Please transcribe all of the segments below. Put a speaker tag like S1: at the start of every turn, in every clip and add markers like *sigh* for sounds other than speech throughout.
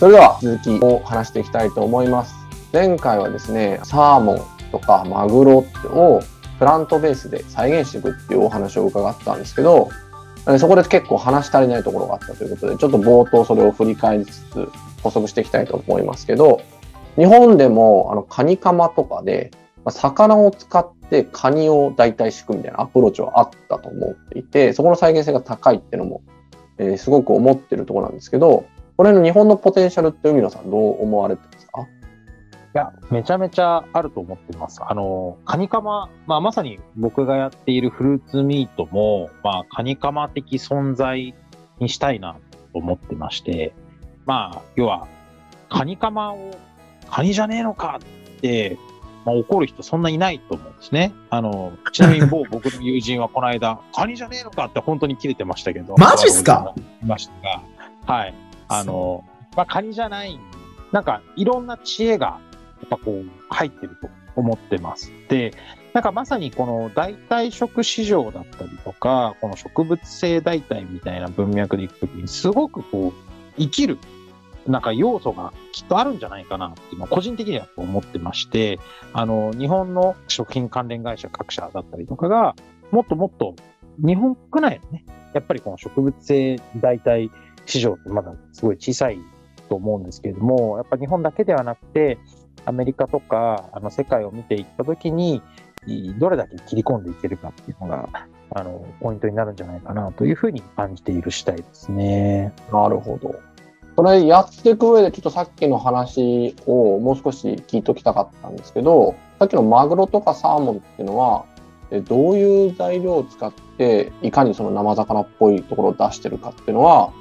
S1: それでは続きを話していきたいと思います。前回はですね、サーモンとかマグロをプラントベースで再現していくっていうお話を伺ったんですけど、そこで結構話し足りないところがあったということで、ちょっと冒頭それを振り返りつつ補足していきたいと思いますけど、日本でもあのカニカマとかで、魚を使ってカニを代替敷くみたいなアプローチはあったと思っていて、そこの再現性が高いっていうのも、えー、すごく思ってるところなんですけど、これの日本のポテンシャルって海野さんどう思われてますか？
S2: いや、めちゃめちゃあると思ってます。あの、カニカマ、まあまさに僕がやっているフルーツミートも、まあカニカマ的存在にしたいなと思ってまして、まあ、要は、カニカマを、カニじゃねえのかって、まあ、怒る人そんないないと思うんですね。あの、ちなみに某僕の友人はこの間、カニじゃねえのかって本当に切れてましたけど。
S3: マジっすか？
S2: いましたが、はい。あの、まあ、カニじゃない、なんかいろんな知恵が、やっぱこう、入ってると思ってます。で、なんかまさにこの代替食市場だったりとか、この植物性代替みたいな文脈でいくときに、すごくこう、生きる、なんか要素がきっとあるんじゃないかなっていうのは個人的には思ってまして、あの、日本の食品関連会社各社だったりとかが、もっともっと日本国内のね、やっぱりこの植物性代替市場ってまだすごい小さいと思うんですけれども、やっぱ日本だけではなくて、アメリカとか、あの、世界を見ていったときに、どれだけ切り込んでいけるかっていうのが、あの、ポイントになるんじゃないかなというふうに感じている次第ですね。
S1: なるほど。それやっていく上で、ちょっとさっきの話をもう少し聞いときたかったんですけど、さっきのマグロとかサーモンっていうのは、どういう材料を使って、いかにその生魚っぽいところを出してるかっていうのは、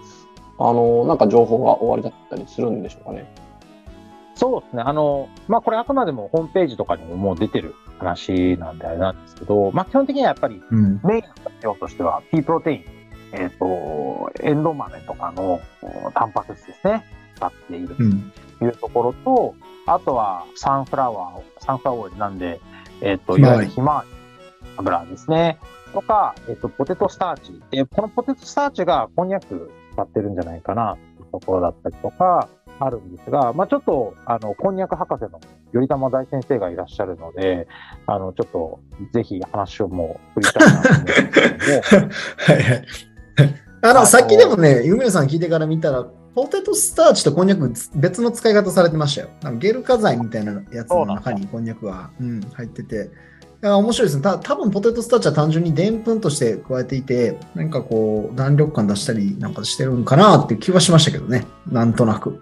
S1: あの、なんか情報が終わりだったりするんでしょうかね。
S2: そうですね。あの、まあ、これあくまでもホームページとかにももう出てる話なんであれなんですけど、まあ、基本的にはやっぱりメインの材料としては、P プロテイン、えっ、ー、と、エンド豆とかのタンパク質ですね。使っているというところと、うん、あとはサンフラワー、サンフラワーオイルなんで、えっ、ー、と、いわゆるひまわり油ですね。とか、えっ、ー、と、ポテトスターチ。で、このポテトスターチがこんにゃく使ってるんじゃないかな、というところだったりとか、あるんですが、まあ、ちょっと、あの、こんにゃく博士の頼玉大先生がいらっしゃるので、あの、ちょっと、ぜひ話をもう振りたいなと思うんですけども。*laughs* はいはい。
S3: あの、さっきでもね、ゆめよさん聞いてから見たら、ポテトスターチとこんにゃく別の使い方されてましたよ。ゲル化剤みたいなやつの中にこんにゃくが、うん、入ってて。いや面白いですね。た多分ポテトスターチは単純にでんぷんとして加えていて、なんかこう、弾力感出したりなんかしてるんかなっていう気はしましたけどね。なんとなく。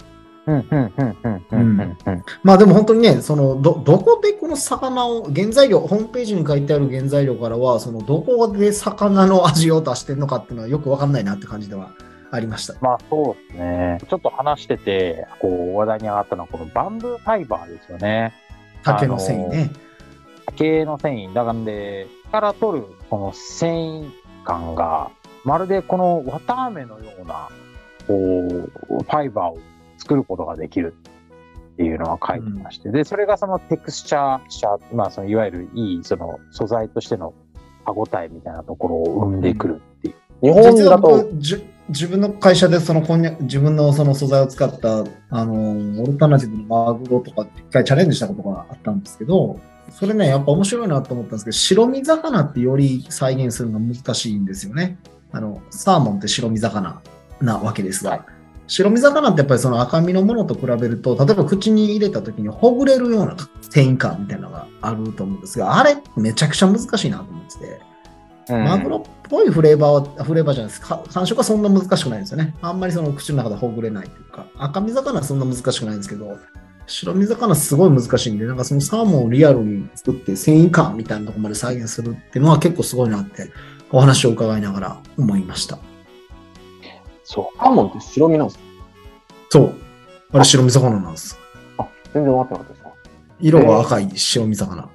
S3: まあでも本当にね、そのど、どこでこの魚を、原材料、ホームページに書いてある原材料からは、そのどこで魚の味を出してるのかっていうのはよくわかんないなって感じではありました。
S2: まあそうですね。ちょっと話してて、こう話題に上がったのはこのバンブーファイバーですよね。
S3: 竹の繊維ね。
S2: 竹の繊維。だからで、から取るこの繊維感が、まるでこの綿あめのような、こう、ファイバーを作ることができるっていうのは書いてまして、うん、で、それがそのテクスチャー、まあそのいわゆるいいその素材としての歯応えみたいなところを生んでくるっていう。
S3: 日本だと自分の会社でそのこんにゃ自分のその素材を使ったあのオルタナティブのマグロとか一回チャレンジしたことがあったんですけどそれねやっぱ面白いなと思ったんですけど白身魚ってより再現するのが難しいんですよね。あのサーモンって白身魚なわけですが、はい。白身魚ってやっぱりその赤身のものと比べると、例えば口に入れた時にほぐれるような繊維感みたいなのがあると思うんですが、あれめちゃくちゃ難しいなと思ってて、うん、マグロっぽいフレーバーは、フレーバーじゃないです。か。感触はそんな難しくないんですよね。あんまりその口の中でほぐれないというか、赤身魚はそんな難しくないんですけど、白身魚すごい難しいんで、なんかそのサーモンをリアルに作って繊維感みたいなところまで再現するっていうのは結構すごいなってお話を伺いながら思いました。
S1: そう。サーモンって白身なんですか？
S3: そう。あれ白身魚なんです。
S1: あ、全然分かってなかったですか？
S3: 色は赤い白身魚。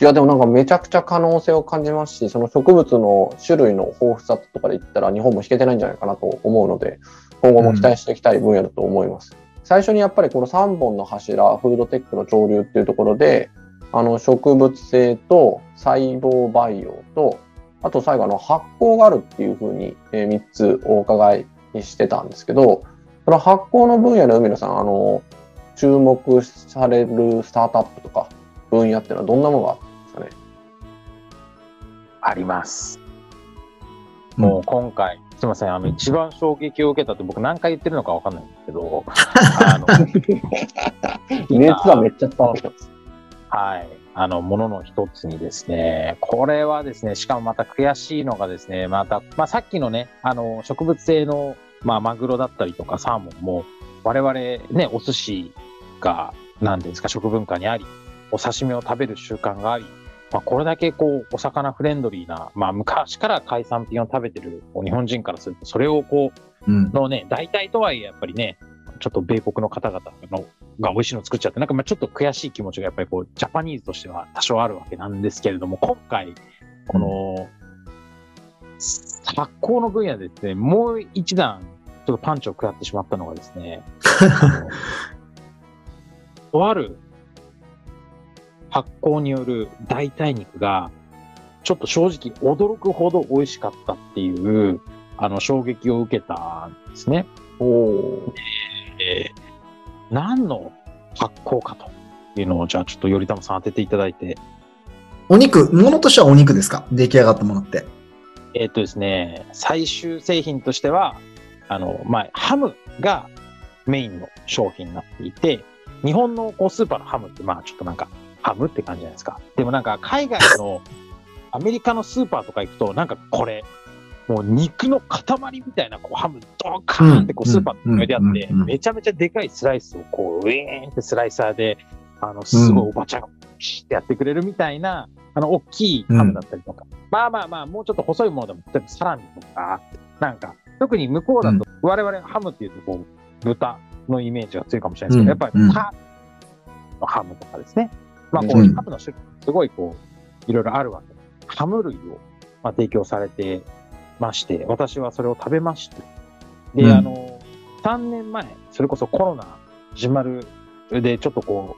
S1: いや、でもなんかめちゃくちゃ可能性を感じますし、その植物の種類の豊富さとかで言ったら日本も引けてないんじゃないかなと思うので、今後も期待していきたい分野だと思います。うん、最初にやっぱりこの3本の柱、フードテックの潮流っていうところで、あの植物性と細胞培養と、あと最後の発酵があるっていうふうに、3つお伺いしてたんですけど、その発酵の分野で海野さん、あの、注目されるスタートアップとか分野っていうのはどんなものがあるんですかね？
S2: あります。もう今回、すみません、あの、一番衝撃を受けたって僕何回言ってるのかわかんないんですけど、あの、*laughs*
S1: 熱はめっちゃ伝わってきます。
S2: はい。あの、ものの一つにですね、これはですね、しかもまた悔しいのがですね、また、まあ、さっきのね、あの、植物性の、まあ、マグロだったりとかサーモンも、我々ね、お寿司が、なんていうんですか、食文化にあり、お刺身を食べる習慣があり、まあ、これだけこう、お魚フレンドリーな、まあ、昔から海産品を食べてる日本人からすると、それをこう、
S3: うん。
S2: のね、大体とはいえ、やっぱりね、ちょっと米国の方々のが美味しいの作っちゃって、なんかまあちょっと悔しい気持ちがやっぱりこう、ジャパニーズとしては多少あるわけなんですけれども、今回、この、発酵の分野でですね、もう一段、ちょっとパンチを食らってしまったのがですね、*laughs* とある発酵による代替肉が、ちょっと正直驚くほど美味しかったっていう、あの、衝撃を受けたんですね。
S1: おお
S2: えー何の発酵かというのを、じゃあちょっと頼朝さん当てていただいて、
S3: お肉、ものとしてはお肉ですか？出来上がったものって。
S2: えーっとですね、最終製品としては、あの、まあ、ハムがメインの商品になっていて、日本のこうスーパーのハムって、まあちょっとなんか、ハムって感じじゃないですか。でもなんか、海外の、*laughs* アメリカのスーパーとか行くと、なんかこれ、もう肉の塊みたいなこうハムドカーンってこうスーパーに置いてあって、めちゃめちゃでかいスライスをこう、ウィーンってスライサーで、あの、すごいおばちゃんがピシッてやってくれるみたいな、あの、大きいハムだったりとか、まあまあまあ、もうちょっと細いものでも、例えばサラミとか、なんか、特に向こうだと、我々ハムっていうと、こう、豚のイメージが強いかもしれないですけど、やっぱ
S3: うん
S2: りハムとかですね。まあ、こう、ムの種類、すごいこう、いろいろあるわけ。で。ハム類を、まあ、提供されてまして、私はそれを食べまして。で、
S3: うん。
S2: あの、3年前、それこそコロナ始まるで、ちょっとこ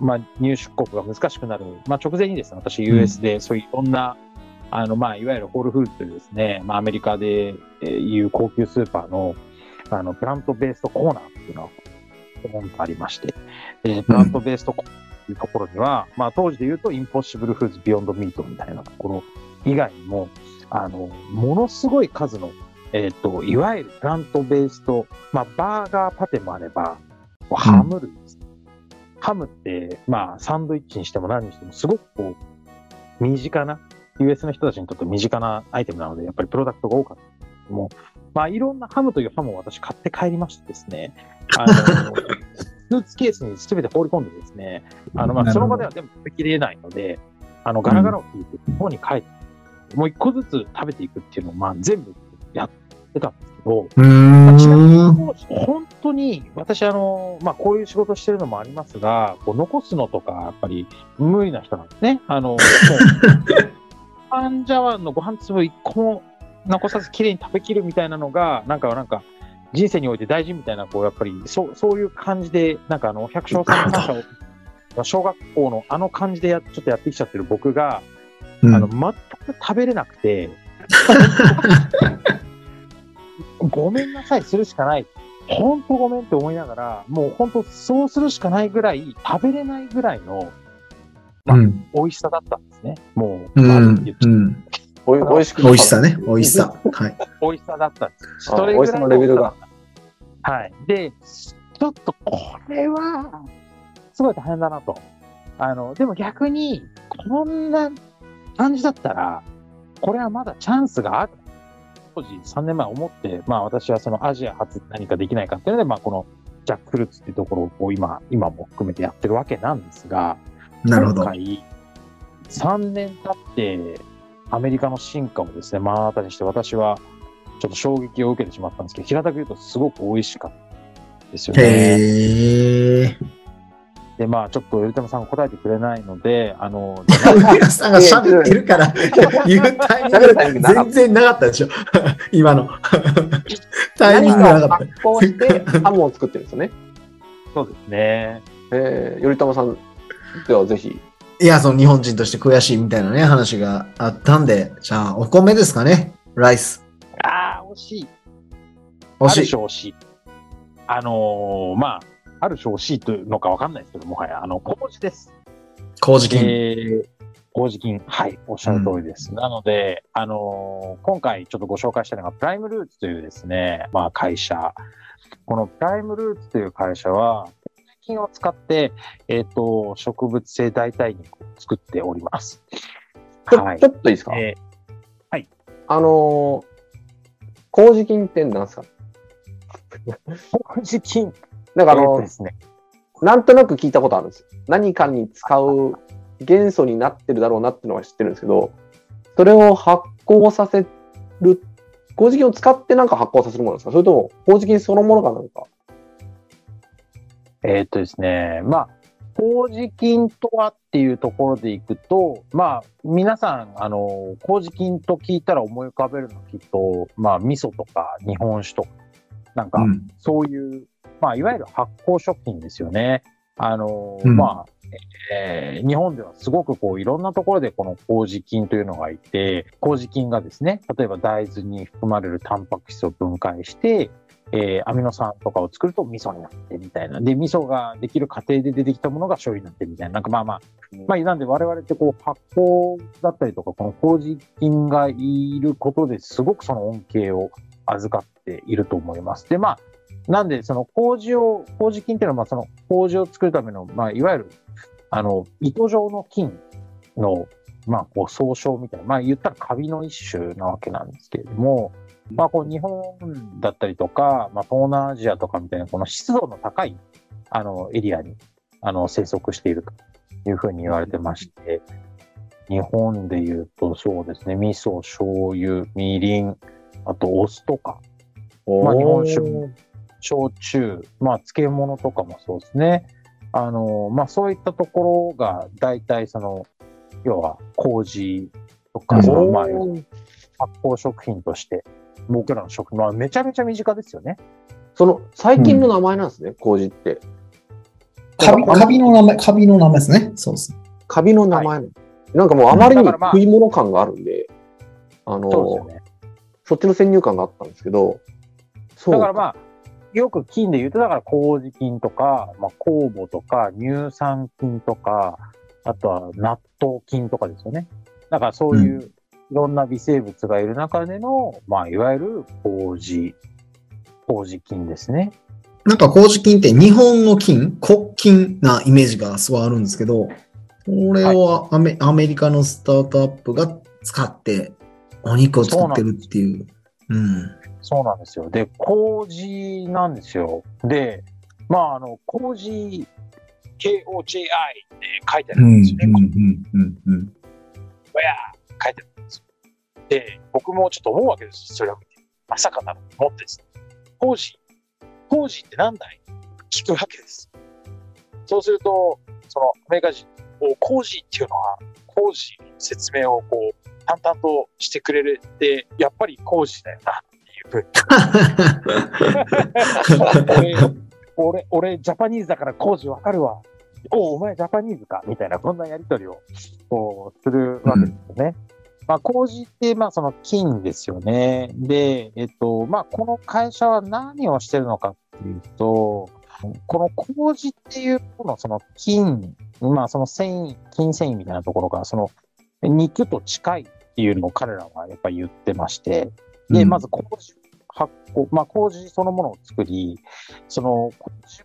S2: う、まあ、入出国が難しくなる、まあ、直前にですね、私、US でそういういろんな、あの、まあ、いわゆるホールフーズというですね、まあ、アメリカでえーいう高級スーパーの、あの、プラントベーストコーナーっていうのが、ありまして、でプラントベーストコーナーいうところには、まあ、当時で言うと、インポッシブルフーズビヨンドミートみたいなところ以外にも、あの、ものすごい数の、えっ、と、いわゆるプラントベースト、まあ、バーガーパテもあれば、ハム類です。ハムって、まあ、サンドイッチにしても何にしても、すごくこう、身近な、US の人たちにとって身近なアイテムなので、やっぱりプロダクトが多かったんですけども、まあ、いろんなハムというハムを私買って帰りましてですね、あの、*laughs* スーツケースに全て放り込んでですね、あの、まあ、その場では全部食べきれないので、あの、ガラガラを引いて、日本に帰って、もう一個ずつ食べていくっていうのを、まあ、全部やってたんですけど、ちなみに本当に、私、あの、まあ、こういう仕事してるのもありますが、こう残すのとか、やっぱり無理な人なんですね。あの、*laughs* もう、パンジャワンのご飯粒一個も残さず綺麗に食べきるみたいなのが、なんか、なんか、人生において大事みたいな、こう、やっぱり、そう、そういう感じで、なんかあの、百姓さんの感謝を、*laughs* 小学校のあの感じでや、ちょっとやってきちゃってる僕が、
S3: うん
S2: あの、全く食べれなくて、*laughs* ごめんなさい、するしかない。本当ごめんって思いながら、もう本当そうするしかないぐらい、食べれないぐらいのまあ
S3: うん。
S2: 美味しさだったんですね。もう、
S3: うん。
S1: おい美味しく
S3: 美味しさね。美味しさ。はい。
S2: 美味しさだったんです。
S1: あ
S2: それぐらい
S1: のレベルが。
S2: はい。で、ちょっとこれは、すごい大変だなと。あの、でも逆に、こんな感じだったら、これはまだチャンスがある。当時3年前思って、まあ私はそのアジア初何かできないかっていうので、まあこのジャックフルーツっていうところを今、今も含めてやってるわけなんですが、
S3: なるほど
S2: 今。回、3年経って、アメリカの進化をですね、目の当たりにして、私はちょっと衝撃を受けてしまったんですけど、平たく言うとすごく美味しかったですよね。
S3: へえ。
S2: で、まあ、ちょっと、ゆるたまさん答えてくれないので、あの、
S3: 皆さんが喋ってるから、言うタイミン
S1: 喋るタイミン
S3: グ全然なかったでしょ。今の。タイミングがなかった。
S1: 何か発酵してハムを作ってるんですよね。
S2: そうですね。
S1: えー、頼朝さんではぜひ。
S3: いや、その日本人として悔しいみたいなね、話があったんで、じゃあ、お米ですかね。ライス。
S2: ああ、惜しい。
S3: 惜しい。
S2: ある種惜しい。あのーまあ、ある種惜しいというのかわかんないですけど、もはや、あの、麹です。
S3: 麹菌。
S2: えー麹菌。はい、おっしゃる通りです。なので、あのー今回ちょっとご紹介したのが、プライムルーツというですね、まあ会社。このプライムルーツという会社は、麹菌を使って、えっ、と、植物性代替肉を作っております。
S1: ちょ,、
S2: はい。
S1: ちょっといいですか、
S2: え
S1: あのー、麹菌って何ですか？
S2: ー麹菌、
S1: なんかあの
S2: えーとで、すね、
S1: なんとなく聞いたことあるんです。よ。何かに使う元素になってるだろうなっていうのは知ってるんですけど、それを発酵させる、麹菌を使ってなんか発酵させるものですか？それとも麹菌そのものがなんか。
S2: えーっとですね、まあ、麹菌とはっていうところでいくと、まあ、皆さん、あの、麹菌と聞いたら思い浮かべるのはきっと、まあ、味噌とか日本酒とか、なんか
S3: う、ん。
S2: そういう、まあ、いわゆる発酵食品ですよね。あの、
S3: うん
S2: まあ、えー日本ではすごくこういろんなところでこの麹菌というのがいて、麹菌がですね、例えば大豆に含まれるタンパク質を分解して、えーアミノ酸とかを作ると味噌になってみたいな。で、味噌ができる過程で出てきたものが醤油になってみたいな。なんかまあまあ、まあ、なんで我々ってこう発酵だったりとか、この麹菌がいることですごくその恩恵を預かっていると思います。で、まあ、なんでその麹を、麹菌っていうのはまあその麹を作るための、まあ、いわゆる、あの、糸状の菌の、まあ、こう総称みたいな、まあ言ったらカビの一種なわけなんですけれども、まあこう日本だったりとか、まあ東南アジアとかみたいなこの湿度の高いあのエリアにあの生息しているというふうに言われてまして、日本で言うとそうですね、味噌、醤油、みりん、あとお酢とか、まあ日本酒も焼酎、まあ漬物とかもそうですね。あの、まあそういったところが大体その、要は麹とか、
S3: うん。
S2: そのまあ発酵食品として、僕らの食品はめちゃめちゃ身近ですよね。
S1: その、最近の名前なんですね、麹って。
S3: カビ、カビの名前、カビの名前ですね。そうです。
S1: カビの名前、なんかもうあまりに
S2: だからまあ
S1: 食い物感があるんで、あの、
S2: そうですよね。
S1: そっちの先入観があったんですけど、そう
S2: だからまあ、よく菌で言うと、だから麹菌とか、まあ、酵母とか、乳酸菌とか、あとは納豆菌とかですよね。だからそういういろんな微生物がいる中での、まあ、いわゆる麹、麹菌ですね。
S3: なんか麹菌って日本の菌、国菌なイメージがすごいあるんですけど、これをアメ,、アメリカのスタートアップが使ってお肉を作ってるっていう。うん。
S2: そうなんですよ。で、麹なんですよ。で、まあ、あの、麹、K-O-J-I って書いてあ
S3: うん。うん。
S2: るんですよね。
S3: うん。うん。うん。
S2: わやで、僕もちょっと思うわけです。それを見て。まさかだと思ってですね。麹、麹ってなんだい？聞くわけです。そうすると、そのアメリカ人、お麹っていうのは、麹の説明をこう、淡々としてくれて、やっぱり麹だよなっていうふうに。俺、俺、俺、ジャパニーズだから麹わかるわ。おお前ジャパニーズかみたいな、こんなやりとりを、こう、するわけですよね。まあ、麹って、まあ、その金ですよね。で、えっと、まあ、この会社は何をしてるのかっていうと、この麹っていうもの、その金、まあ、その繊維、金繊維みたいなところが、その肉と近いっていうのを彼らはやっぱり言ってまして、で、
S3: うん
S2: まず麹発酵、まあ、麹そのものを作り、その麹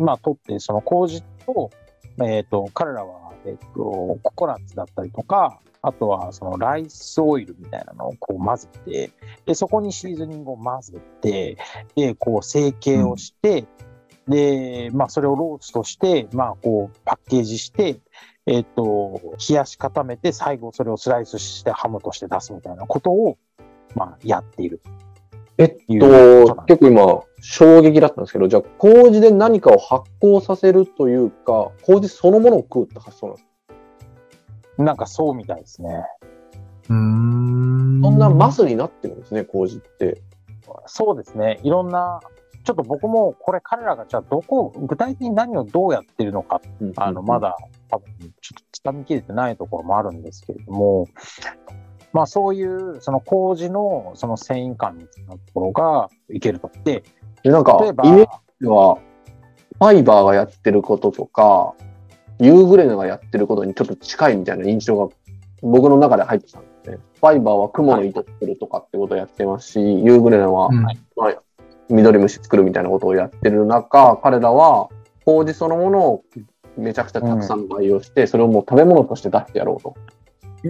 S2: を、まあ、取って、その麹と、えっ、と、彼らは、えっ、と、ココナッツだったりとか、あとは、そのライスオイルみたいなのをこう混ぜて、で、そこにシーズニングを混ぜて、で、こう成形をして、で、まあ、それをローストして、まあ、こう、パッケージして、えっ、と、冷やし固めて、最後それをスライスしてハムとして出すみたいなことを、まあ、やっている。
S1: えっと、結構今、衝撃だったんですけど、じゃあ、麹で何かを発酵させるというか、麹そのものを食うって発想なんですか？
S2: なんかそうみたいですね。
S3: うん。
S1: そんなマスになってるんですね、麹って。
S2: そうですね。いろんな、ちょっと僕もこれ彼らがじゃあどこ、具体的に何をどうやってるのか、あの、ま
S1: だ。
S2: だ多分ちょっと掴みきれてないところもあるんですけれども、まあそういう、その麹のその繊維感みたいなところがいけると。で、
S1: で、なんか
S2: 例えば、
S1: イメ、しては、ファイバーがやってることとか、ユーグレナがやってることにちょっと近いみたいな印象が僕の中で入ってたんですね。ファイバーは雲の糸作るとかってことをやってますし、ユーグレナは、
S3: うん
S1: まあ緑虫作るみたいなことをやってる中、彼らは麹そのものをめちゃくちゃたくさん培養して、それをもう食べ物として出してやろうと。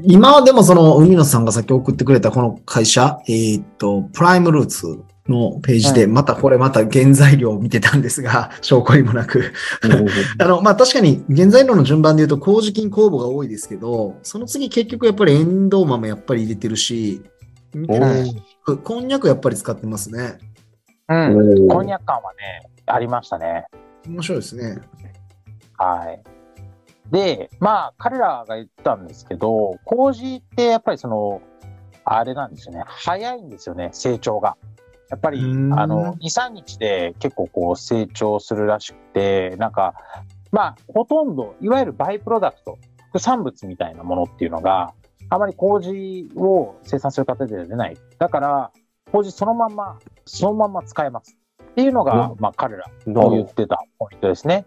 S3: 今はでもその海野さんがさっき送ってくれたこの会社、えーっと、プライムルーツのページで、
S2: うん
S3: またこれまた原材料を見てたんですが、*laughs* 証拠にもなく。*laughs* あの、まあ、確かに原材料の順番で言うと麹菌酵母が多いですけど、その次結局やっぱりエンドウ豆やっぱり入れてるし、こんにゃくやっぱり使ってますね。
S2: うん。こん
S1: に
S2: にゃく感はね、ありましたね。
S3: 面白いですね。
S2: はい。で、まあ、彼らが言ったんですけど、麹ってやっぱりその、あれなんですよね。早いんですよね、成長が。やっぱり、あの、2、3日で結構こう成長するらしくて、なんか、まあ、ほとんど、いわゆるバイプロダクト、副産物みたいなものっていうのが、あまり麹を生産する過程では出ない。だから、麹そのまんま、そのまんま使えます。っていうのが、
S1: う
S2: まあ、彼らの言ってたポイントですね。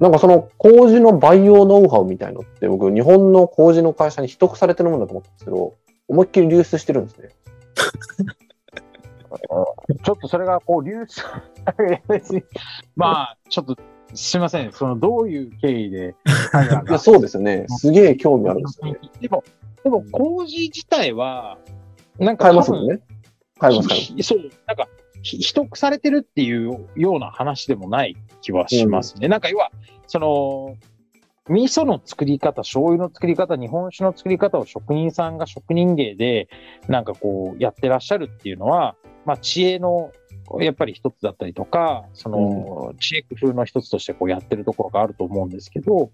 S1: なんかその麹の培養ノウハウみたいのって僕、日本の麹の会社に取得されてるものだと思ったんですけど、思いっきり流出してるんですね。*laughs*
S2: ちょっとそれがこう流出 *laughs* まあ、ちょっとすみません、そのどういう経緯で *laughs*
S1: いや、
S2: が。
S1: そうですよね。すげえ興味あるんですよね。
S2: でも、でも麹自体は、なんか
S1: 買えますね。買えます、
S2: そう、なんか、ひ秘匿されてるっていうような話でもない気はしますね。なんか要は、その、味噌の作り方、醤油の作り方、日本酒の作り方を職人さんが職人芸で、なんかこう、やってらっしゃるっていうのは、まあ、知恵の、やっぱり一つだったりとか、その、知恵工夫の一つとしてこうやってるところがあると思うんですけど、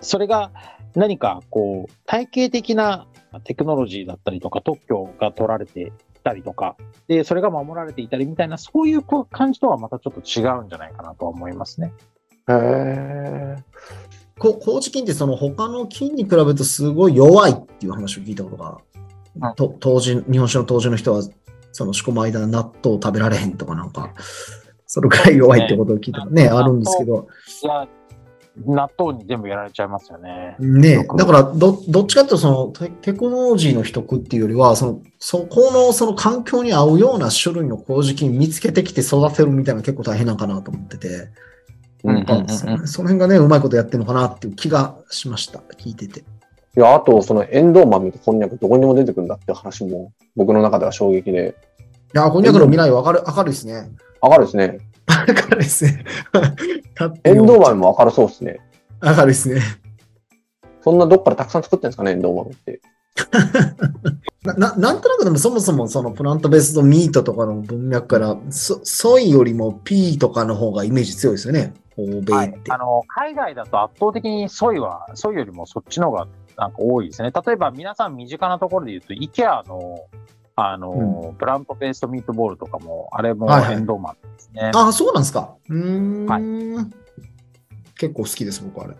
S2: それが何かこう、体系的なテクノロジーだったりとか、特許が取られていたりとか、で、それが守られていたりみたいな、そういうこう感じとはまたちょっと違うんじゃないかなとは思いますね。
S1: へー。
S3: こ麹菌ってその他の菌に比べるとすごい弱いっていう話を聞いたことが、
S2: うん。
S3: と当時、日本酒の当時の人は、その仕込む間納豆食べられへんとかなんか、それぐらい弱いってことを聞いたね、
S2: ね
S3: あるんですけど、
S2: 納豆に全部やられちゃいますよね。
S3: ねだからど、どっちかっていうとそのテテクノロジーの秘匿っていうよりは、その、そこのその環境に合うような種類の麹菌見つけてきて育てるみたいなの結構大変なんかなと思ってて、
S2: うんうんうんうん。
S3: そその辺がね、うまいことやってるのかなっていう気がしました、聞いてて。
S1: いや、あと、その、エンドウ豆とこんにゃくどこにでも出てくるんだって話も、僕の中では衝撃で、
S3: いや、こんにゃくの未来は明る明るいですね。
S1: 上がるですね。
S3: 明るいですね。
S1: エンドウ豆も明るそうですね。
S3: 明るいで *laughs* すね。
S1: そんなどっからたくさん作ってるんですかね、エンドウ豆って。*laughs*
S3: なななんとなくでもそもそもそのプラントベースのミートとかの文脈から、そソイよりもピーとかの方がイメージ強いですよね。欧米
S2: はい
S3: って。
S2: あの海外だと圧倒的にソイは、ソイよりもそっちの方がなんか多いですね。例えば皆さん身近なところで言うと、IKEA のあの、プラントペーストミートボールとかも、あれも
S3: はいはい
S2: エンドウマンですね。
S3: あ、そうなんですか。うーん、結構好きです、僕あれ。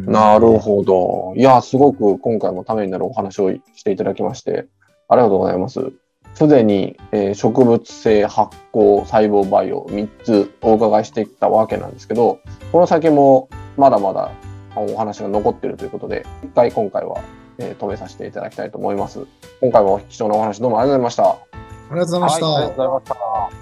S1: なるほど。いや、すごく今回もためになるお話をしていただきまして、ありがとうございます。すでに、えー植物性発酵細胞培養3つお伺いしてきたわけなんですけど、この先もまだまだお話が残っているということで、一回今回は、えー止めさせていただきたいと思います。今回も貴重なお話どうもありがとうございました。
S3: ありがとうございました。
S2: はい、ありがとうございました。